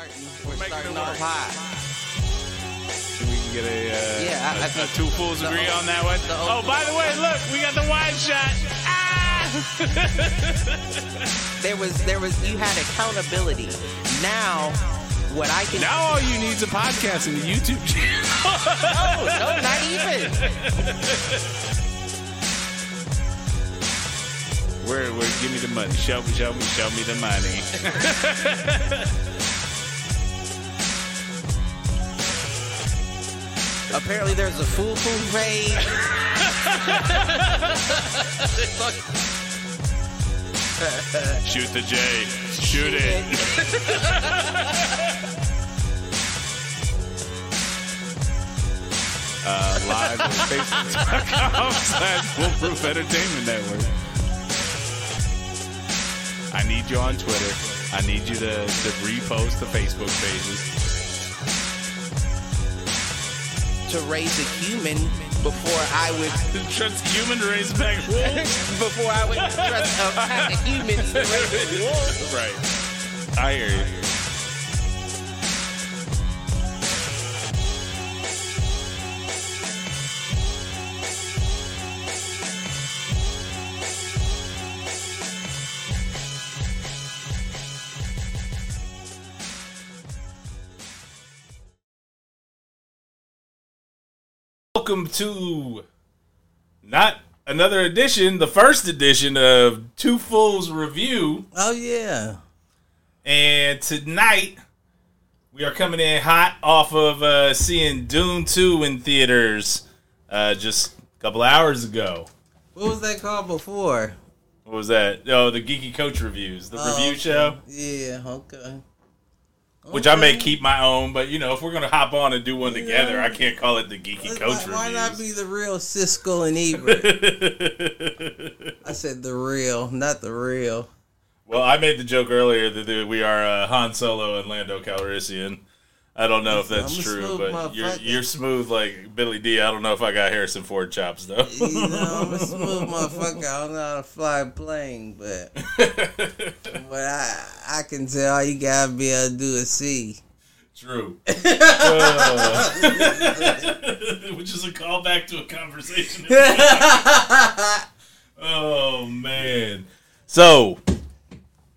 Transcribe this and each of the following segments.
starting. We're making starting it off work. high. We can get a, uh, Yeah, I- I a- a think two fools the agree o- on that one. the Oh, o- by the way, look, we got the wide shot. Ah! There was there was you had accountability. Now, what I can now all you need is a podcast and a YouTube channel. no, no, not even. Where, where? Give me the money. Show me, show me, show me the money. Apparently, there's a foolproof fool page. Shoot the J. Shoot it. Uh, live on Facebook.com slash Foolproof Entertainment Network. I need you on Twitter. I need you to, to repost the Facebook pages. To raise a human before I would Trust human race back wolves. before I would trust a pack of humans to raise a wolf. Right. I hear you. Welcome to not another edition, the first edition of Two Fools Review. Oh yeah. And tonight, we are coming in hot off of uh, seeing Dune 2 in theaters uh, just a couple hours ago. What was that called before? What was that? Oh, the Geeky Coach Reviews, the Oh, review show, Yeah. Okay. Which I may keep my own, but you know, if we're going to hop on and do one together. I can't call it the Geeky Coach not- why not be the real Siskel and Ebert? I said the real, not the real. well, I made the joke earlier that we are uh, Han Solo and Lando Calrissian. I don't know if that's I'm true, but you're, you're smooth like Billy Dee. I don't know if I got Harrison Ford chops though. You know, I'm a smooth motherfucker. I don't know how to fly a plane, but but I I can tell all you gotta be able to do is see. True. Uh, which is a callback to a conversation. oh man. So,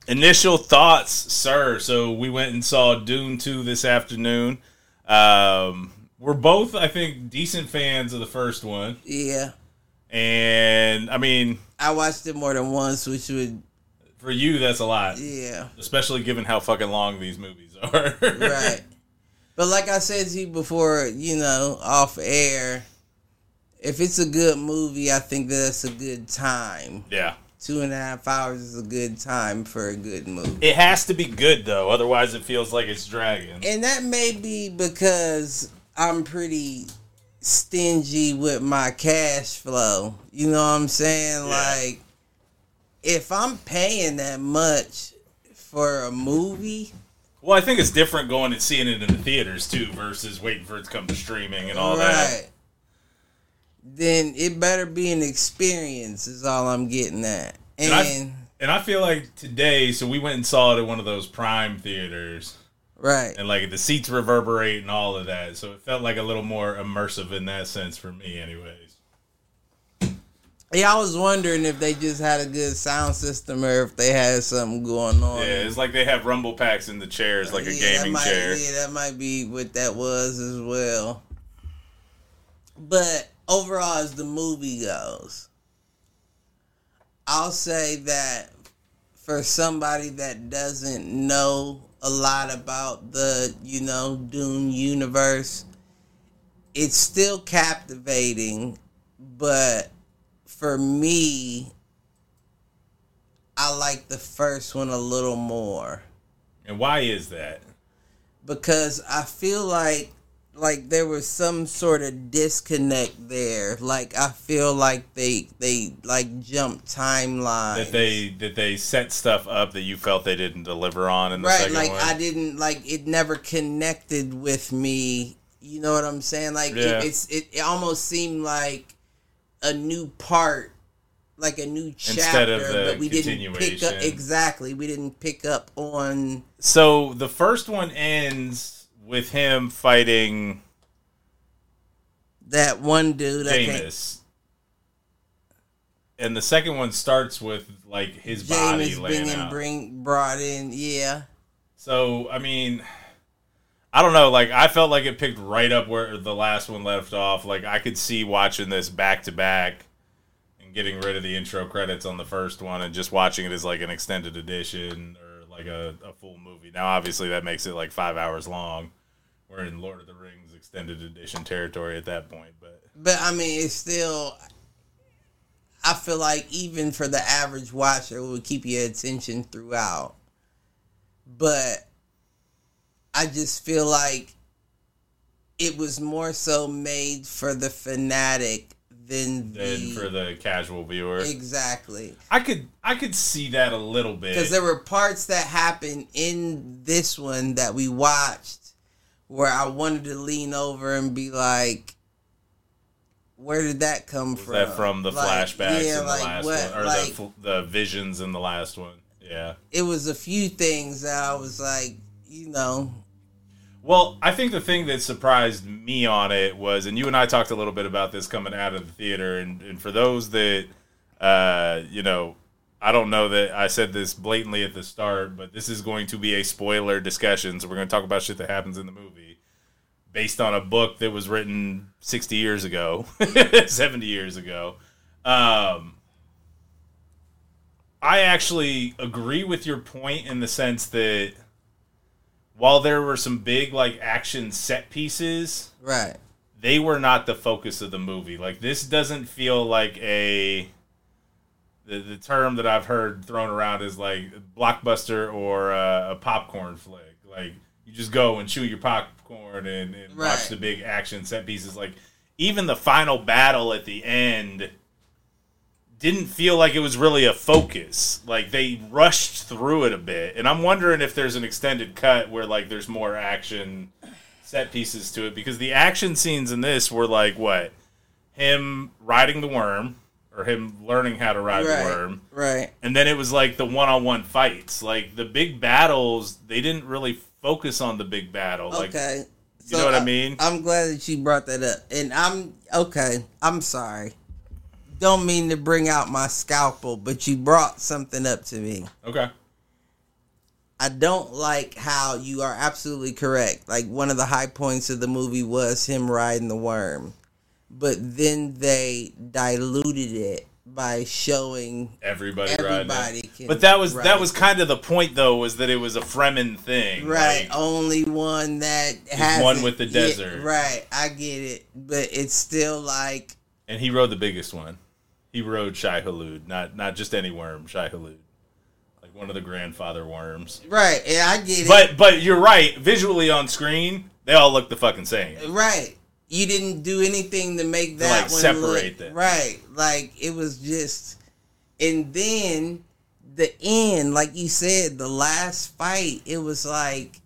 initial thoughts, sir. So we went and saw Dune 2 this afternoon. Um, we're both, I think, decent fans of the first one. Yeah, And I mean, I watched it more than once, which would for you, that's a lot, yeah especially given how fucking long these movies are. right. But like I said to you before, you know, off air, if it's a good movie, I think that's a good time. yeah. Two and a half hours is a good time for a good movie. It has to be good though, otherwise it feels like it's dragging. And that may be because I'm pretty stingy with my cash flow. You know what I'm saying? Yeah. Like, if I'm paying that much for a movie, Well, I think it's different going and seeing it in the theaters too versus waiting for it to come to streaming and all that. Then it better be an experience, is all I'm getting at. And, And I- And I feel like today, so we went and saw it at one of those prime theaters, right. and like the seats reverberate and all of that, so it felt like a little more immersive in that sense for me, anyways. Yeah, I was wondering if they just had a good sound system or if they had something going on. Yeah, it's like they have rumble packs in the chairs, like a Yeah, that gaming might- chair. Yeah, that might be what that was as well. But overall, as the movie goes, I'll say that for somebody that doesn't know a lot about the, you know, Dune universe, it's still captivating, but for me, I like the first one a little more And why is that? because I feel like like there was some sort of disconnect there. Like I feel like they they like jumped timelines. That they that they set stuff up that you felt they didn't deliver on in the right second like one. I didn't like it never connected with me. You know what I'm saying? Like Yeah. it, it's it, it almost seemed like a new part like a new chapter, Instead of the but we didn't pick up exactly. We didn't pick up on So the first one ends with him fighting that one dude. Jamis. And the second one starts with like his body laying being out. bring brought in. Yeah, So I mean, I don't know. Like I felt like it picked right up where the last one left off. Like I could see watching this back to back and getting rid of the intro credits on the first one and just watching it as like an extended edition like a, a full movie. Now obviously that makes it like five hours long. We're in Lord of the Rings extended edition territory at that point, but but I mean, it's still. I feel like even for the average watcher, it would keep your attention throughout. But I just feel like it was more so made for the fanatic than the then for the casual viewer, exactly. I could I could see that a little bit. because there were parts that happened in this one that we watched where I wanted to lean over and be like, "Where did that come Was from?" that from the Like, flashbacks yeah, in the like, last what- one, or like, the the visions in the last one? Yeah. it was a few things that I was like, you know, Well, I think the thing that surprised me on it was, and you and I talked a little bit about this coming out of the theater, and, and for those that, uh, you know, I don't know that I said this blatantly at the start, but this is going to be a spoiler discussion, so we're going to talk about shit that happens in the movie based on a book that was written 60 years ago, 70 years ago. Um, I actually agree with your point in the sense that while there were some big like action set pieces, right? they were not the focus of the movie. Like this doesn't feel like a the, the term that I've heard thrown around is like blockbuster or uh, a popcorn flick. Like you just go and chew your popcorn and, and watch the big action set pieces. Like even the final battle at the end didn't feel like it was really a focus. Like they rushed through it a bit, and I'm wondering if there's an extended cut where like there's more action set pieces to it because the action scenes in this were like what him riding the worm or him learning how to ride the worm right. and then it was like the one-on-one fights like the big battles they didn't really focus on the big battle like okay. you know what I uh, mean? I'm glad that you brought that up. And I'm okay. I'm sorry. Don't mean to bring out my scalpel, but you brought something up to me. okay I don't like how you are absolutely correct. Like one of the high points of the movie was him riding the worm. But then they diluted it by showing everybody, riding everybody but that was that was kind of the point though was that it was a Fremen thing Right, like, only one that has one with the Yeah, desert. right, I get it, but it's still like and he rode the biggest one he rode Shai Hulud not not just any worm Shai Hulud like one of the grandfather worms right. Yeah, I get it. But but you're right. Visually on screen, they all look the fucking same. Right. You didn't do anything to make that like, one separate look, them. Right. Like it was just and then the end, like you said, the last fight, it was like,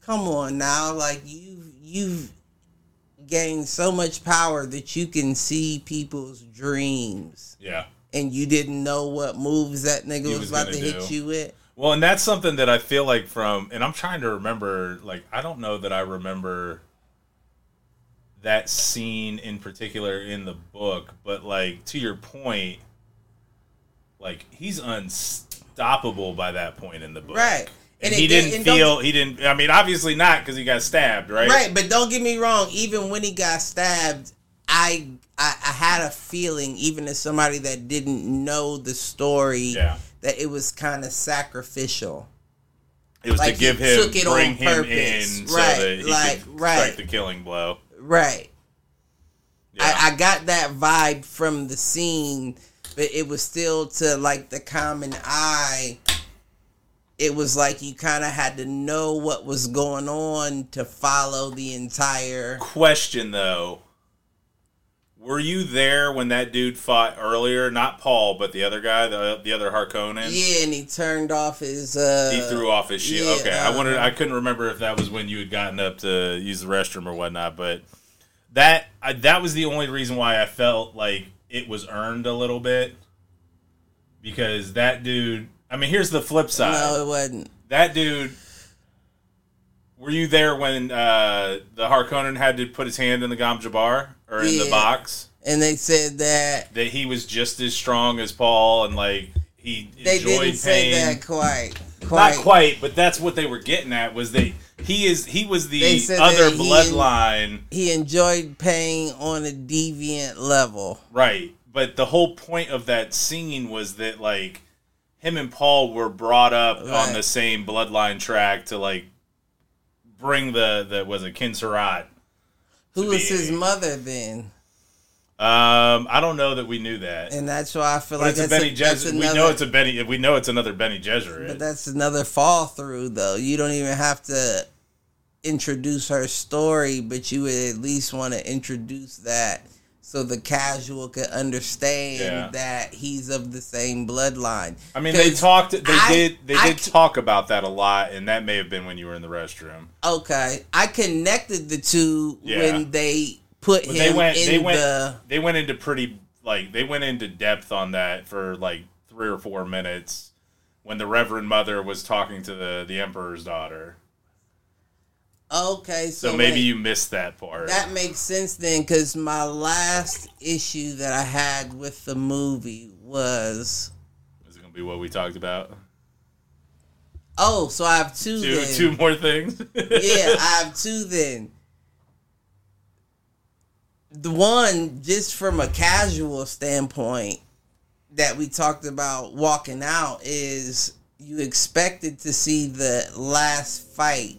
come on now, like you you've gained so much power that you can see people's dreams. Yeah. And you didn't know what moves that nigga was, was about to hit you with. Well, and that's something that I feel like from, and I'm trying to remember. Like, I don't know that I remember that scene in particular in the book, but like to your point, like he's unstoppable by that point in the book, Right. And, And he didn't and feel he didn't. I mean, obviously not because he got stabbed, right? Right, but don't get me wrong. Even when he got stabbed, I, I I had a feeling, even as somebody that didn't know the story, Yeah. that it was kind of sacrificial. It was Like, to give him, bring him purpose. in, so Right, that he like, could right. strike the killing blow. Right. Yeah. I, I got that vibe from the scene, but it was still to like the common eye. It was like you kind of had to know what was going on to follow the entire. Question though, were you there when that dude fought earlier? Not Paul, but the other guy, the the other Harkonnen. Yeah, and he turned off his. uh He threw off his shield. yeah, okay, I wanted. uh-huh. I couldn't remember if that was when you had gotten up to use the restroom or whatnot, but that I, that was the only reason why I felt like it was earned a little bit because that dude. I mean, here's the flip side. No, it wasn't. That dude. Were you there when uh, the Harkonnen had to put his hand in the Gom Jabbar or in the box? And they said that That he was just as strong as Paul and like he they enjoyed didn't say that quite. Quite. Not quite, but that's what they were getting at. Was they he is he was the other that he- bloodline, He enjoyed pain on a deviant level. right? But the whole point of that scene was that like him and Paul were brought up on the same bloodline track to like bring the the was it Kinsarat. Who was his mother then? Um, I don't know that we knew that. And that's why I feel But like it's a Bene Gesserit. another. We know it's a Bene. We know it's another Bene Jesser. but that's another fall through though. You don't even have to introduce her story, but you would at least want to introduce that so the casual could understand Yeah. that he's of the same bloodline. I mean, they talked. They I- did. They I did talk about that a lot, and that may have been when you were in the restroom. Okay, I connected the two Yeah. when they put But him they went. in They went. the. They went into pretty like they went into depth on that for like three or four minutes when the Reverend Mother was talking to the the Emperor's daughter. Okay, so, So maybe wait. you missed that part. That makes sense then, because my last issue that I had with the movie was Is it gonna be what we talked about? oh, so I have two. Two then. two more things. yeah, I have two then. The one, just from a casual standpoint, that we talked about walking out is you expected to see the last fight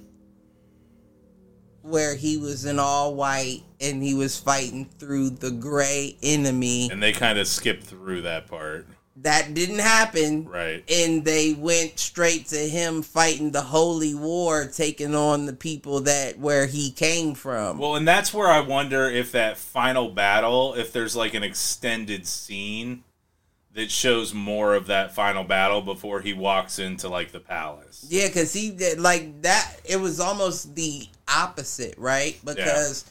where he was in all white and he was fighting through the gray enemy. and they kind of skipped through that part, That didn't happen right? and they went straight to him fighting the holy war taking on the people that where he came from Well, and that's where I wonder if that final battle, if there's like an extended scene that shows more of that final battle before he walks into like the palace. yeah because he did like that it was almost the opposite right because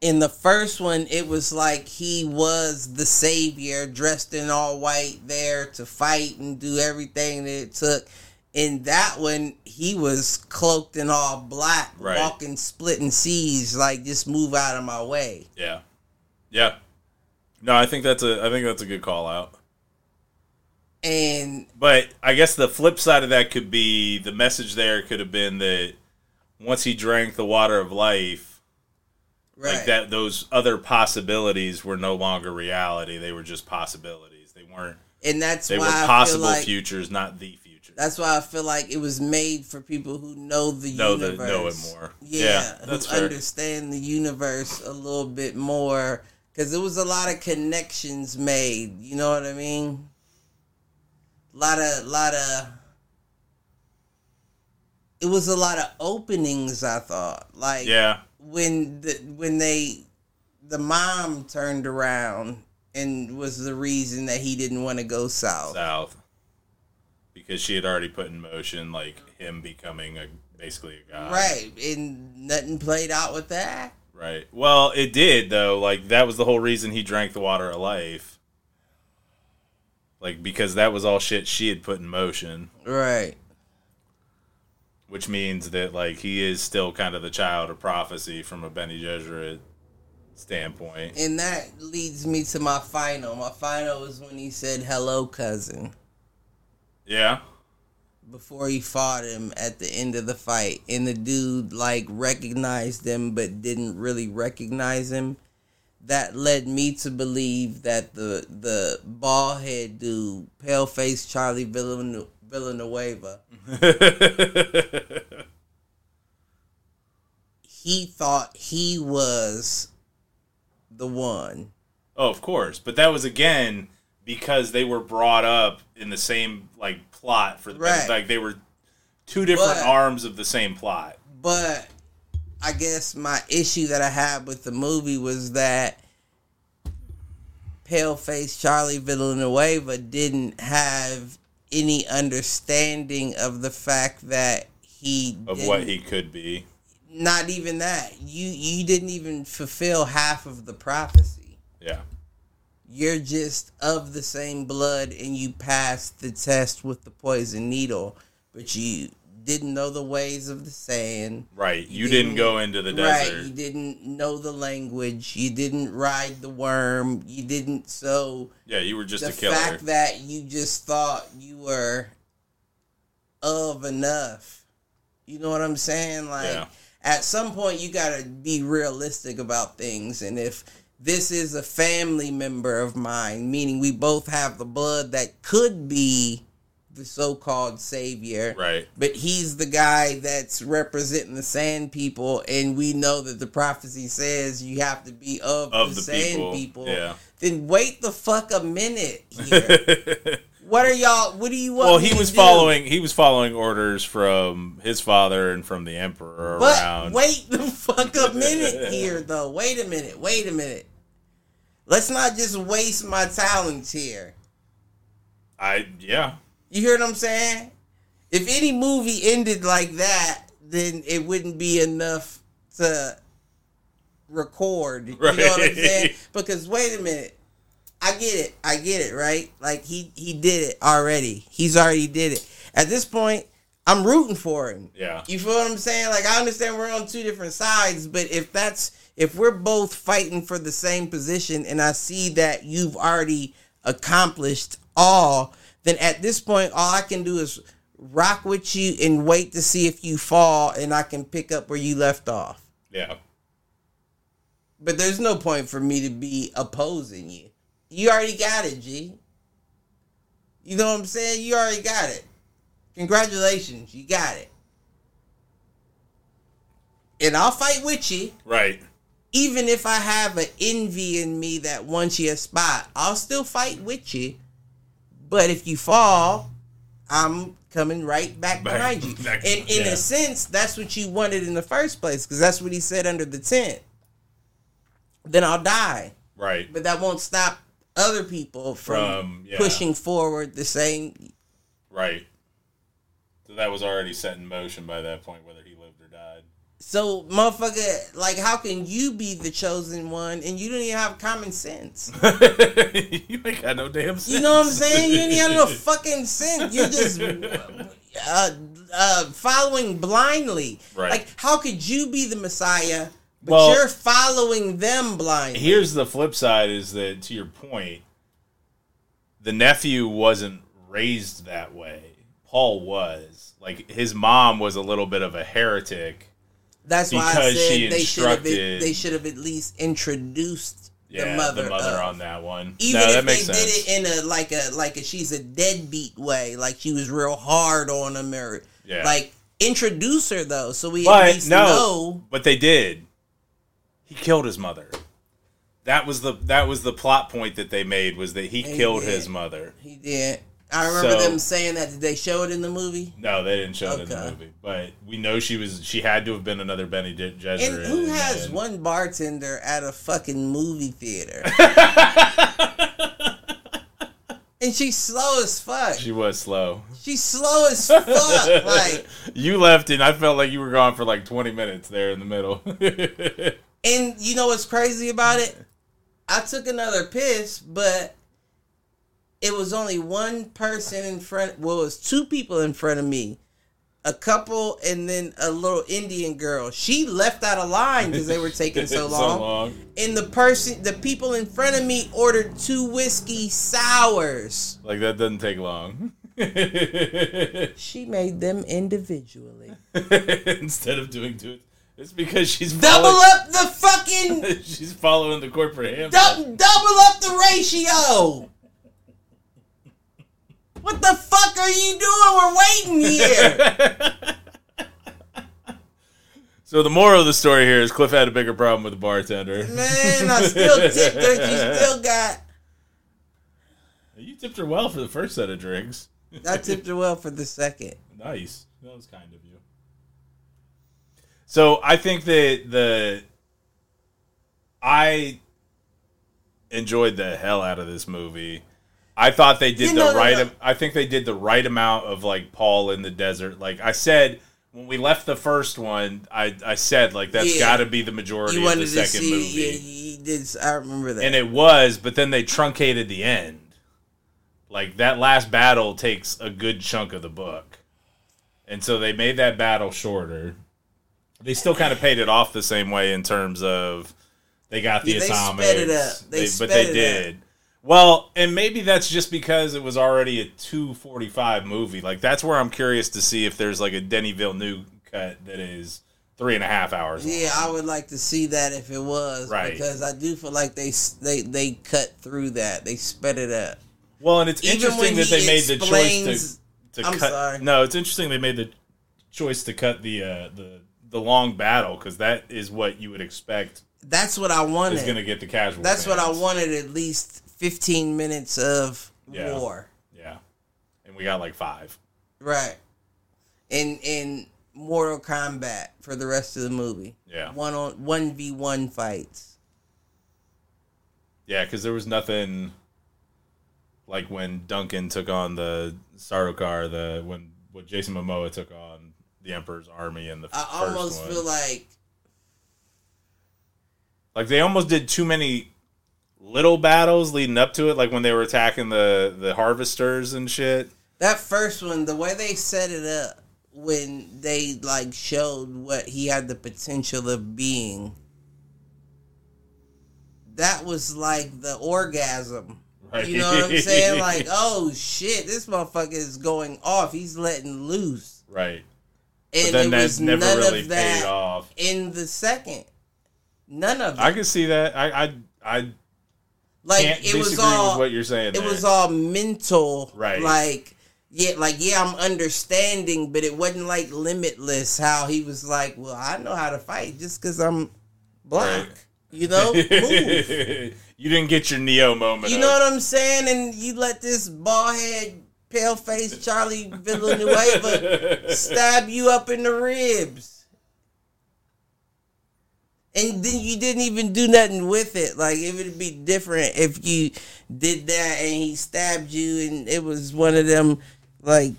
in the first one it was like he was the savior dressed in all white there to fight and do everything that it took in that one he was cloaked in all black Right. walking splitting seas like just move out of my way Yeah, yeah. No, I think that's a I think that's a good call out. and But I guess the flip side of that could be the message there could have been that once he drank the water of life, right like that those other possibilities were no longer reality. They were just possibilities. They weren't and that's they why were possible like futures, not the future. that's why I feel like it was made for people who know the Know the- universe, know it more. Yeah, Yeah, that's who fair. understand the universe a little bit more because there was a lot of connections made. You know what I mean? A lot of lot of. It was a lot of openings. I thought, like, yeah. when the when they the mom turned around and was the reason that he didn't want to go south. south because she had already put in motion like him becoming a basically a god. Right, and nothing played out with that. Right. Well, it did though. Like that was the whole reason he drank the water of life. Like because that was all shit she had put in motion, Right. Which means that like he is still kind of the child of prophecy from a Bene Gesserit standpoint. And that leads me to my final. My final was when he said hello cousin Yeah. before he fought him at the end of the fight. And the dude like recognized him but didn't really recognize him. That led me to believe that the the bald head dude, pale face Charlie Villan- Villanueva, he thought he was the one. oh, of course, but that was again because they were brought up in the same like plot for the Right. like they were two different But- arms of the same plot. But I guess my issue that I had with the movie was that Paleface Charlie Villanueva didn't have any understanding of the fact that he of what he could be. not even that you you didn't even fulfill half of the prophecy. Yeah. you're just of the same blood and you passed the test with the poison needle, but you didn't know the ways of the sand. Right. You, didn't, go into the desert. Right. You didn't know the language. You didn't ride the worm. You didn't so Yeah, you were just the a killer. fact that you just thought you were of enough. You know what I'm saying? Like Yeah. at some point you got to be realistic about things and if this is a family member of mine, meaning we both have the blood that could be the so-called savior. right. But he's the guy that's representing the sand people, and we know that the prophecy says you have to be of, Of the, the sand people, people. yeah. Then wait the fuck a minute here. what are y'all? What do you want? well, he was do? following he was following orders from his father and from the emperor But around. wait the fuck a minute here, though. Wait a minute. Wait a minute. Let's not just waste my talents here. I yeah. You hear what I'm saying? If any movie ended like that, then it wouldn't be enough to record. You know what I'm saying? Because wait a minute. I get it. I get it, right? Like he he did it already. He's already did it. At this point, I'm rooting for him. Yeah. You feel what I'm saying? Like I understand we're on two different sides, but if that's if we're both fighting for the same position and I see that you've already accomplished all, then at this point all I can do is rock with you and wait to see if you fall and I can pick up where you left off. Yeah. But there's no point for me to be opposing you. You already got it, G. You know what I'm saying? You already got it. Congratulations, you got it. And I'll fight with you, Right. even if I have an envy in me that wants you a spot. I'll still fight with you. But if you fall, I'm coming right back Back- behind you. back- and in yeah. a sense, that's what you wanted in the first place, because that's what he said under the tent. Then I'll die. Right. But that won't stop other people from, From, yeah. pushing forward the same. Right. So that was already set in motion by that point, whether he lived or died. So, motherfucker, like, how can you be the chosen one and you don't even have common sense? you ain't got no damn sense. You know what I'm saying? You ain't have no fucking sense. You're just uh, uh, following blindly. Right. Like, how could you be the Messiah, but Well- you're following them blindly? Here's the flip side is that to your point, the nephew wasn't raised that way. Paul was. Like his mom was a little bit of a heretic. That's why I said they should have they should have at least introduced Yeah, the mother, the mother of. on that one. Even no, if they makes did it in a like a like a she's a deadbeat way, like she was real hard on him, or Yeah. like introduce her though, so we at least no, know. but they did. He killed his mother. That was the that was the plot point that they made was that he He killed did. his mother. He did. I remember So- them saying that. Did they show it in the movie? No, they didn't show it in the movie, but we know she was. She had to have been another Bene J- Gesserit. And who has and- one bartender at a fucking movie theater? and she's slow as fuck. She was slow. She's slow as fuck. Like, you left and I felt like you were gone for like 20 minutes there in the middle. and you know what's crazy about it? I took another piss, but it was only one person in front. Well, it was two people in front of me. A couple and then a little Indian girl. She left out of line because they were taking so long. And the person, the people in front of me ordered two whiskey sours. Like that doesn't take long. She made them individually. Instead of doing two, it's because she's Double following, up the fucking she's following the corporate ham. dou- double up the ratio. What the fuck are you doing? We're waiting here. So the moral of the story here is Cliff had a bigger problem with the bartender. Man, I still tipped her. She still got. You tipped her well for the first set of drinks. I tipped her well for the second. Nice. That was kind of you. So I think that the I enjoyed the hell out of this movie. I thought they did You the right. am- I think they did the right amount of like Paul in the desert. Like I said when we left the first one, I I said like that's Yeah. got to be the majority You of the second see. movie. Yeah, did. I remember that. and it was, but then they truncated the end. Like that last battle takes a good chunk of the book, and so they made that battle shorter. They still kind of paid it off the same way in terms of they got the Yeah, they sped atomics, it up. They but they did. Well, and maybe that's just because it was already a two forty five movie. Like that's where I'm curious to see if there's like a Denis Villeneuve cut that is three and a half hours. long. yeah, I would like to see that if it was Right. because I do feel like they they they cut through that. They sped it up. Well, and it's Even interesting that they made the choice to, to I'm cut. sorry. No, it's interesting they made the choice to cut the uh, the the long battle because that is what you would expect That's what I wanted. is going to get the casual. That's what I wanted. At least fifteen minutes of Yeah. war. Yeah, and we got like five. Right. In in Mortal Kombat for the rest of the movie. Yeah. One on one v one fights. Yeah, because there was nothing like when Duncan took on the Sardaukar, the when what Jason Momoa took on the Emperor's army in the I first almost one. feel like Like they almost did too many little battles leading up to it, like when they were attacking the the harvesters and shit. that first one, the way they set it up when they like showed what he had the potential of being. That was like the orgasm. Right. You know what I'm saying? Like, oh shit, this motherfucker is going off. He's letting loose. right. And it was never none really of that paid off. in the second. None of it. I can see that. I I, I like can't it was all what you're saying. it there. was all mental. Right. Like yeah, like yeah, I'm understanding, but it wasn't like limitless. How he was like, well, I know how to fight just because I'm black. Right. You know, move. you didn't get your Neo moment. You know what I'm saying? And you let this bald head, pale faced Charlie Villanueva stab you up in the ribs. And then you didn't even do nothing with it. Like it would be different if you did that and he stabbed you and it was one of them like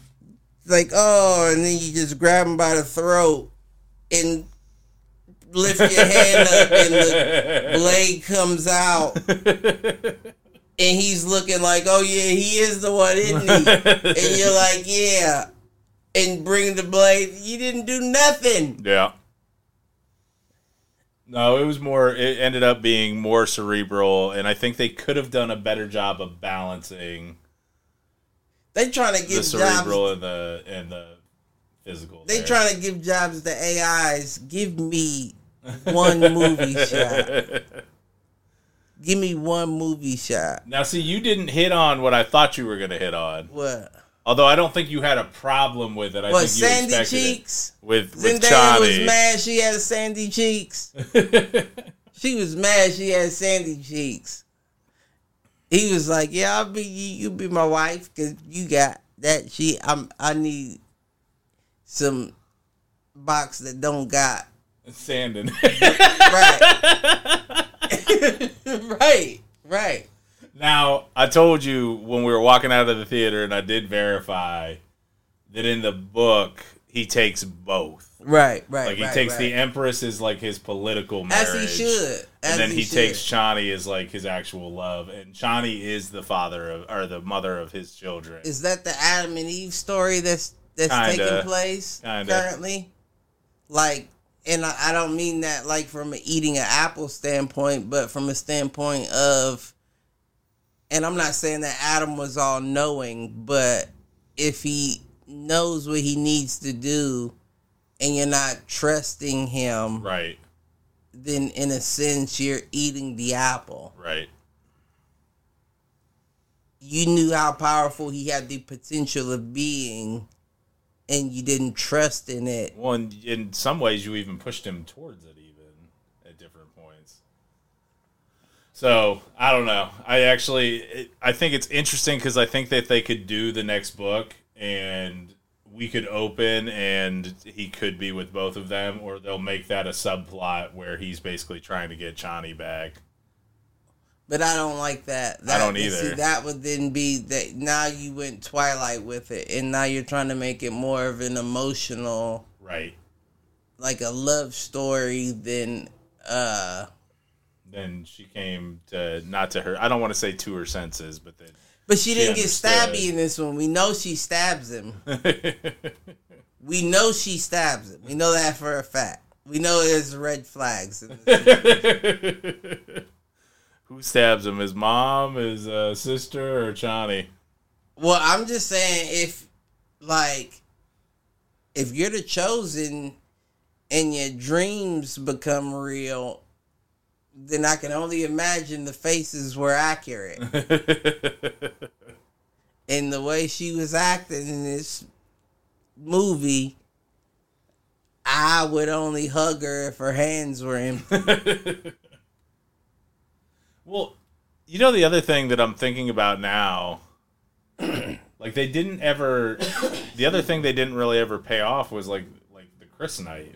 like oh and then you just grab him by the throat and lift your hand up and the blade comes out and he's looking like, oh yeah, he is the one, isn't he? and you're like, yeah, and bring the blade. You didn't do nothing. Yeah. No, it was more. It ended up being more cerebral, and I think they could have done a better job of balancing They trying to give the cerebral jobs. and the and the physical. They there. trying to give jobs to AIs. Give me one movie shot. Give me one movie shot. Now, see, you didn't hit on what I thought you were going to hit on. What? Although I don't think you had a problem with it. I What? think you Sandy cheeks. with with Zendaya was mad she had sandy cheeks. She was mad she had sandy cheeks. He was like, "Yeah, I'll be you. You be my wife because you got that. She, I'm. I need some box that don't got Sandin. right, right, right. Now, I told you when we were walking out of the theater, and I did verify that in the book he takes both. Right, right. Like he right, takes right. the Empress as like his political marriage, as he should, as and then he, should. takes Chani as like his actual love, and Chani is the father of or the mother of his children. Is that the Adam and Eve story that's that's Kinda. taking place Kinda. currently? Like, and I, I don't mean that like from an eating an apple standpoint, but from a standpoint of, and I'm not saying that Adam was all knowing, but if he knows what he needs to do, and you're not trusting him, right, then in a sense you're eating the apple. right, you knew how powerful he had the potential of being and you didn't trust in it Well, in, in some ways, you even pushed him towards it, even at different points. So I don't know. I actually, it, I think it's interesting because I think that they could do the next book and we could open and he could be with both of them, or they'll make that a subplot where he's basically trying to get Chani back. but i don't like that, I don't see, either. that would then be that now you went twilight with it and now you're trying to make it more of an emotional Right. like a love story than uh then she came to not to her. I don't want to say to her senses, but then. But she She didn't get understood. stabby in this one. We know she stabs him. We know she stabs him. We know that for a fact. We know there's red flags. in this. Who stabs him? His mom, his uh, sister, or Johnny? well, I'm just saying if like if you're the chosen and your dreams become real, then I can only imagine the faces were accurate. and the way she was acting in this movie, I would only hug her if her hands were empty. well, you know the other thing that I'm thinking about now, like they didn't ever. The other thing they didn't really ever pay off was like like the crysknife,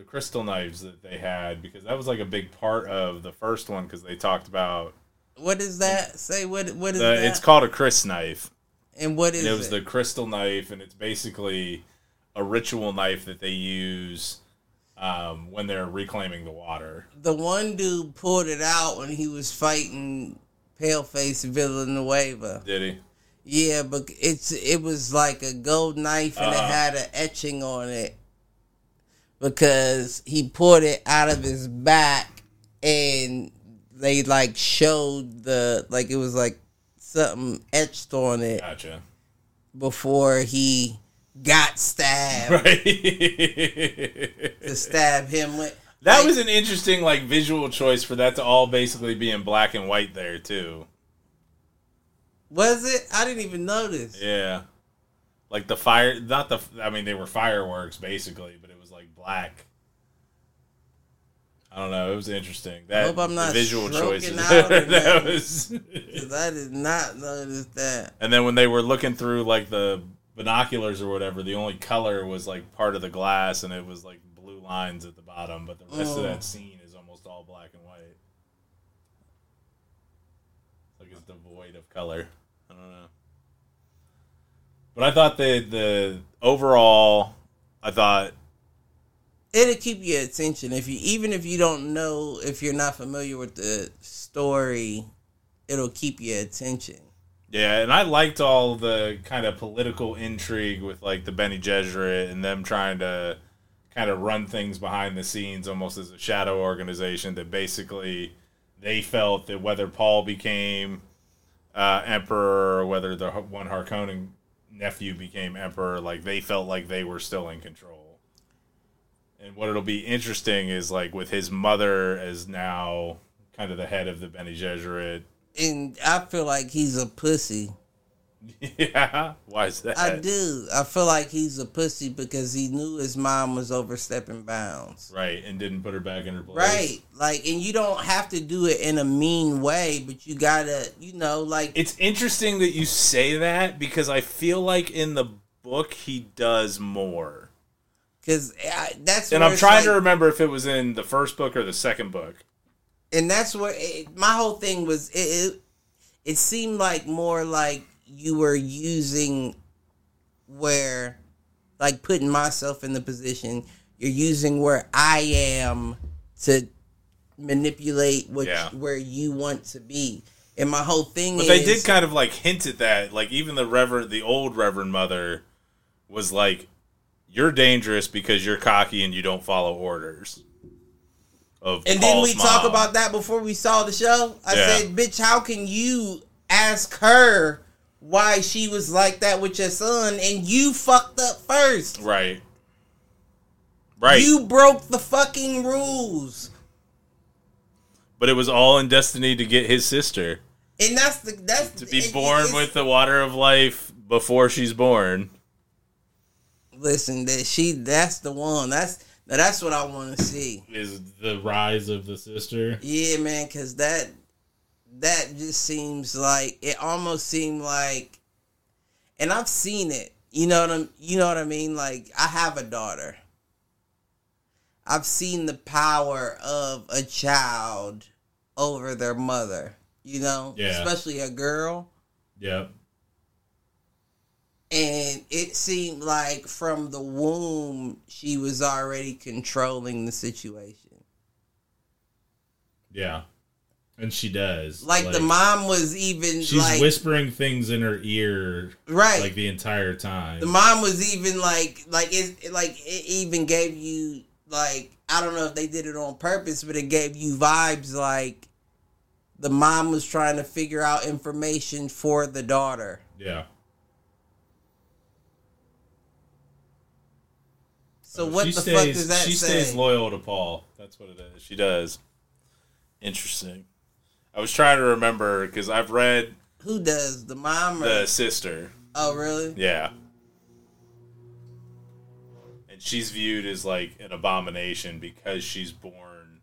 the crystal knives that they had because that was like a big part of the first one because they talked about. What is that? Say what? What is The, that? it's called a crysknife. and what is it It was it? the crystal knife, and it's basically a ritual knife that they use um, when they're reclaiming the water. the one dude pulled it out when he was fighting Paleface Villanueva. Did he? Yeah, but it's it was like a gold knife and it Uh-huh. had an etching on it because he pulled it out of his back and they like showed the like it was like something etched on it Gotcha. before he got stabbed Right. to stab him with. that like, was an interesting like visual choice for that to all basically be in black and white there too. was it? I didn't even notice. Yeah. Like the fire, not the. I mean, they were fireworks basically, but it black. I don't know. It was interesting. That I hope I'm not visual choices. that that. was. I did not notice that. And then when they were looking through like the binoculars or whatever, the only color was like part of the glass, and it was like blue lines at the bottom. But the rest of Oh. that mm. scene is almost all black and white. Like it's devoid of color. I don't know. But I thought the the overall, I thought It'll keep your attention if you even if you don't know if you're not familiar with the story, it'll keep your attention. Yeah, and I liked all the kind of political intrigue with like the Bene Gesserit and them trying to kind of run things behind the scenes almost as a shadow organization that basically they felt that whether Paul became uh, emperor or whether the one Harkonnen nephew became emperor, like they felt like they were still in control. And what it'll be interesting is like with his mother as now kind of the head of the Bene Gesserit. And I feel like he's a pussy. Yeah, why is that? I do. I feel like he's a pussy because he knew his mom was overstepping bounds. Right, and didn't put her back in her place. Right. Like and you don't have to do it in a mean way, but you gotta, you know, like It's interesting that you say that because I feel like in the book he does more. Because uh, that's And I'm trying like- to remember if it was in the first book or the second book. and that's where it, my whole thing was. It, it it seemed like more like you were using where, like putting myself in the position you're using where I am to manipulate what Yeah. where you want to be. And my whole thing But is they did kind of like hint at that. Like even the reverend, the old reverend mother, was like, "You're dangerous because you're cocky and you don't follow orders." Of And then we talk mom. about that before we saw the show. I Yeah. said, "Bitch, how can you ask her why she was like that with your son and you fucked up first? right, right. You broke the fucking rules." but it was all in destiny to get his sister And that's the that's to be it- born with the water of life before she's born. Listen, that she that's the one. That's that's what I want to see. Is the rise of the sister? Yeah, man, because that that just seems like it almost seemed like, and I've seen it. You know what I'm. You know what I mean. Like I have a daughter. I've seen the power of a child over their mother. You know, Yeah. especially a girl. Yep. And it seemed like from the womb she was already controlling the situation. Yeah. And she does. Like, the mom was even She's like whispering things in her ear right. like the entire time. the mom was even like like it like it even gave you like I don't know if they did it on purpose, but it gave you vibes like the mom was trying to figure out information for the daughter. yeah. So what she the stays, fuck does that She say? stays loyal to Paul. That's what it is. She does. Interesting. I was trying to remember because I've read Who does the mom or the sister. oh really? Yeah. And she's viewed as like an abomination because she's born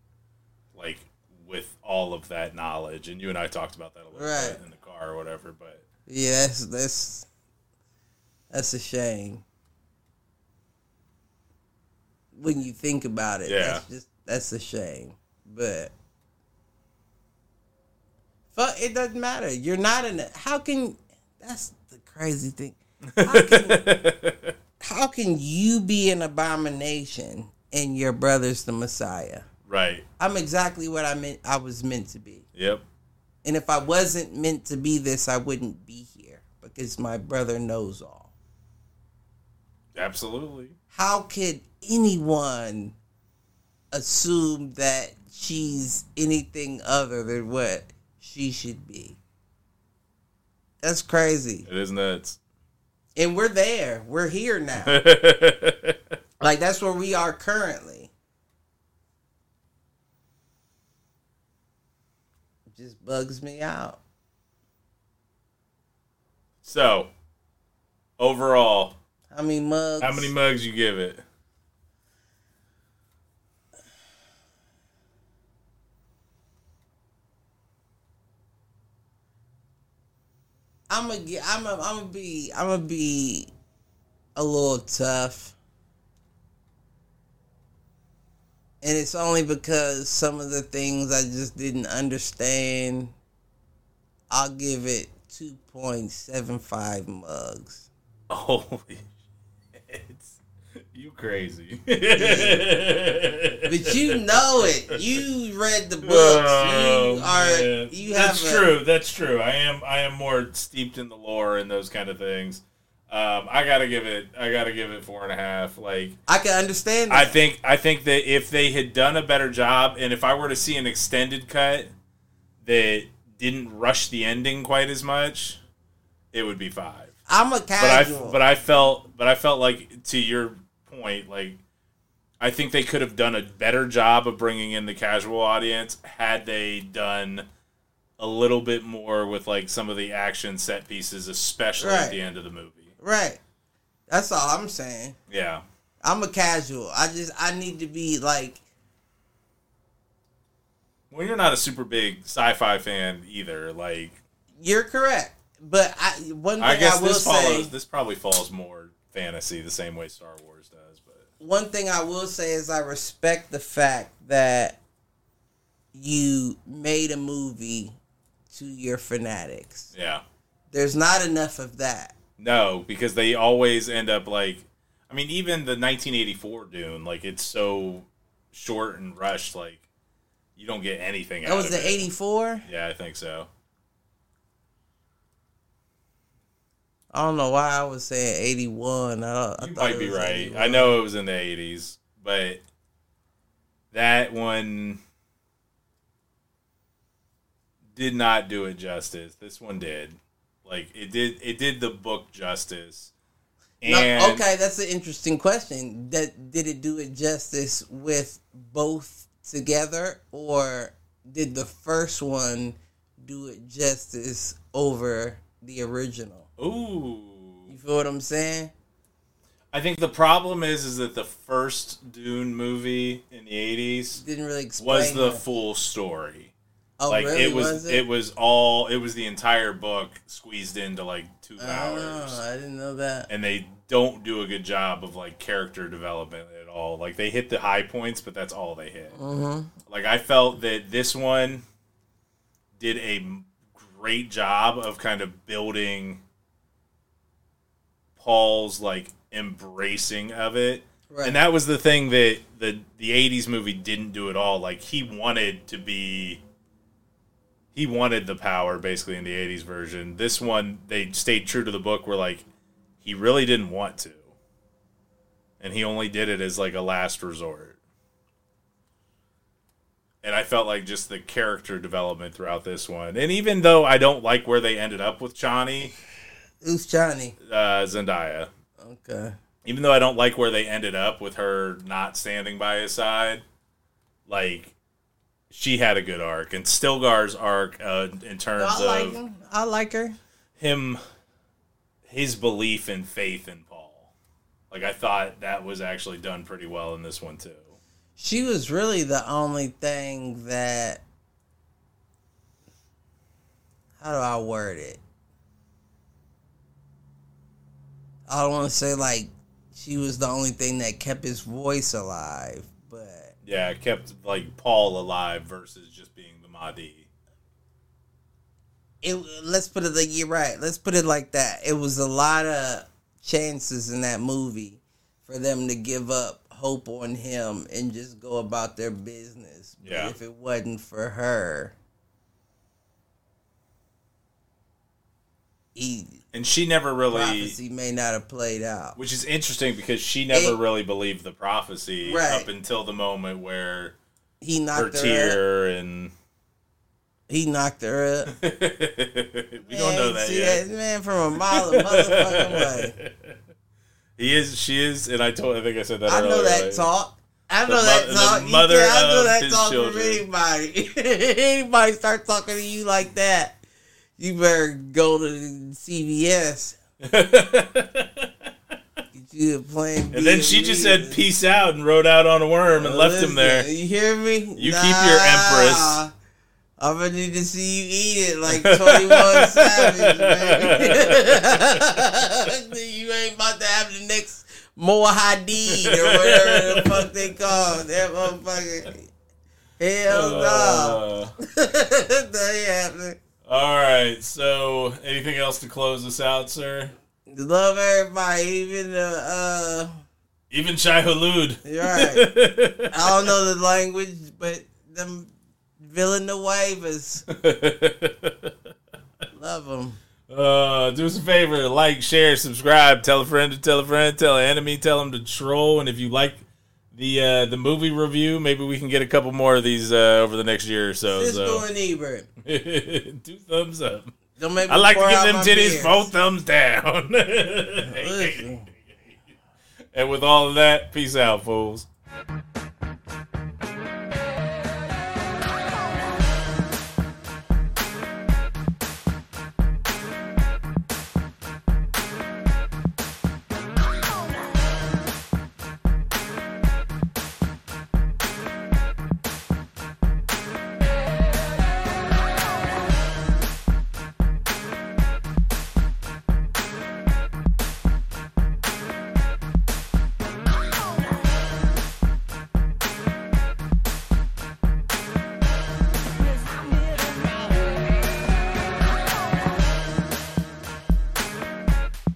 like with all of that knowledge. And you and I talked about that a little Right. bit in the car or whatever, but Yeah, that's that's that's a shame. When you think about it, Yeah. that's just that's a shame. But fuck, it doesn't matter. You're not in it. How can that's the crazy thing? How can, how can you be an abomination and your brother's the Messiah? right. I'm exactly what I meant. I was meant to be. Yep. And if I wasn't meant to be this, I wouldn't be here because my brother knows all. Absolutely. How could anyone assume that she's anything other than what she should be? That's crazy. It is nuts. And we're there. We're here now. like that's where we are currently. It just bugs me out. so, overall, How many mugs? how many mugs you give it? I'm gonna get. I'm gonna. I'm gonna be. I'm gonna be a little tough, and it's only because some of the things I just didn't understand. I'll give it two point seven five mugs. Oh, Holy shit. You crazy. But you know it. You read the books. Oh, you are. man. You have. That's a- true. That's true. I am. I am more steeped in the lore and those kind of things. Um, I gotta give it. I gotta give it four and a half. Like I can understand. I think. I think that if they had done a better job, and if I were to see an extended cut that didn't rush the ending quite as much, it would be five. I'm a But I. casual. But I felt. But I felt like to your point, like. I think they could have done a better job of bringing in the casual audience had they done a little bit more with like some of the action set pieces, especially Right. at the end of the movie. right. That's all I'm saying. Yeah, I'm a casual. I just I need to be like well, you're not a super big sci-fi fan either. Like, you're correct. But I one thing I I, guess will this say. This probably falls more fantasy, the same way Star Wars one thing I will say is I respect the fact that you made a movie to your fanatics. yeah, There's not enough of that. no, because they always end up like. I mean, even the 1984 Dune, like it's so short and rushed. Like, you don't get anything. That was the 84. Yeah, I think so. I don't know why I was saying 81. I, I You might be right. 81. I know it was in the eighties, but that one did not do it justice. This one did. Like it did it did the book justice. No, okay, that's an interesting question. That did it do it justice with both together, or did the first one do it justice over the original? Ooh. You feel what I'm saying? I think the problem is is that the first Dune movie in the eighties Didn't really explain. was the that. full story. oh, like really? it was, was it? was all it was the entire book squeezed into like two hours. Oh, I didn't know that. and they don't do a good job of like character development at all. Like they hit the high points, but that's all they hit. Mm-hmm. Like I felt that this one did a great job of kind of building Paul's like embracing of it Right. And that was the thing that the the '80s movie didn't do at all. Like he wanted to be, he wanted the power basically in the '80s version. This one they stayed true to the book. Where like he really didn't want to, and he only did it as like a last resort. And I felt like just the character development throughout this one, and even though I don't like where they ended up with Chani Who's Chani? uh, Zendaya, Okay. even though I don't like where they ended up with her not standing by his side, like she had a good arc, and Stilgar's arc uh, in terms I like of him. I like her. him, his belief and faith in Paul. Like I thought that was actually done pretty well in this one too. She was really the only thing that. How do I word it? I don't want to say like she was the only thing that kept his voice alive, but Yeah, it kept like Paul alive versus just being the Mahdi. it. Let's put it like you're right. Let's put it like that. It was a lot of chances in that movie for them to give up hope on him and just go about their business. But Yeah. if it wasn't for her, he And she never really, prophecy may not have played out. which is interesting because she never It- really believed the prophecy Right. up until the moment where He knocked her, up. tear and He knocked her up. we don't know that see yet. that man from a mile of motherfucking way. He is, she is, and I told, I think I said that. I know that right? talk. I know that talk. the You mother can- I know of that his talk from anybody. anybody start talking to you like that, you better go to CVS. Get you a plain. and then she just said peace out and rode out on a worm and left him there. You hear me? You keep your empress. I'm gonna need to see you eat it like 21 Savage, man. you ain't about to have the next Muad'Dib or whatever the fuck they call that motherfucker. Hell no. Uh, that ain't happening. All right. So, anything else to close us out, sir? Love everybody, even the uh Even Shai Hulud. you're right. I don't know the language, but them Villanuevas. Love them. Uh, do us a favor, like, share, subscribe, tell a friend to tell a friend, tell an enemy, tell them to troll, and if you like the uh, the movie review, maybe we can get a couple more of these uh, over the next year or so. Siskel So, and Ebert. two thumbs up. Don't make I like to give them titties beer. four thumbs down. And with all of that, peace out, fools.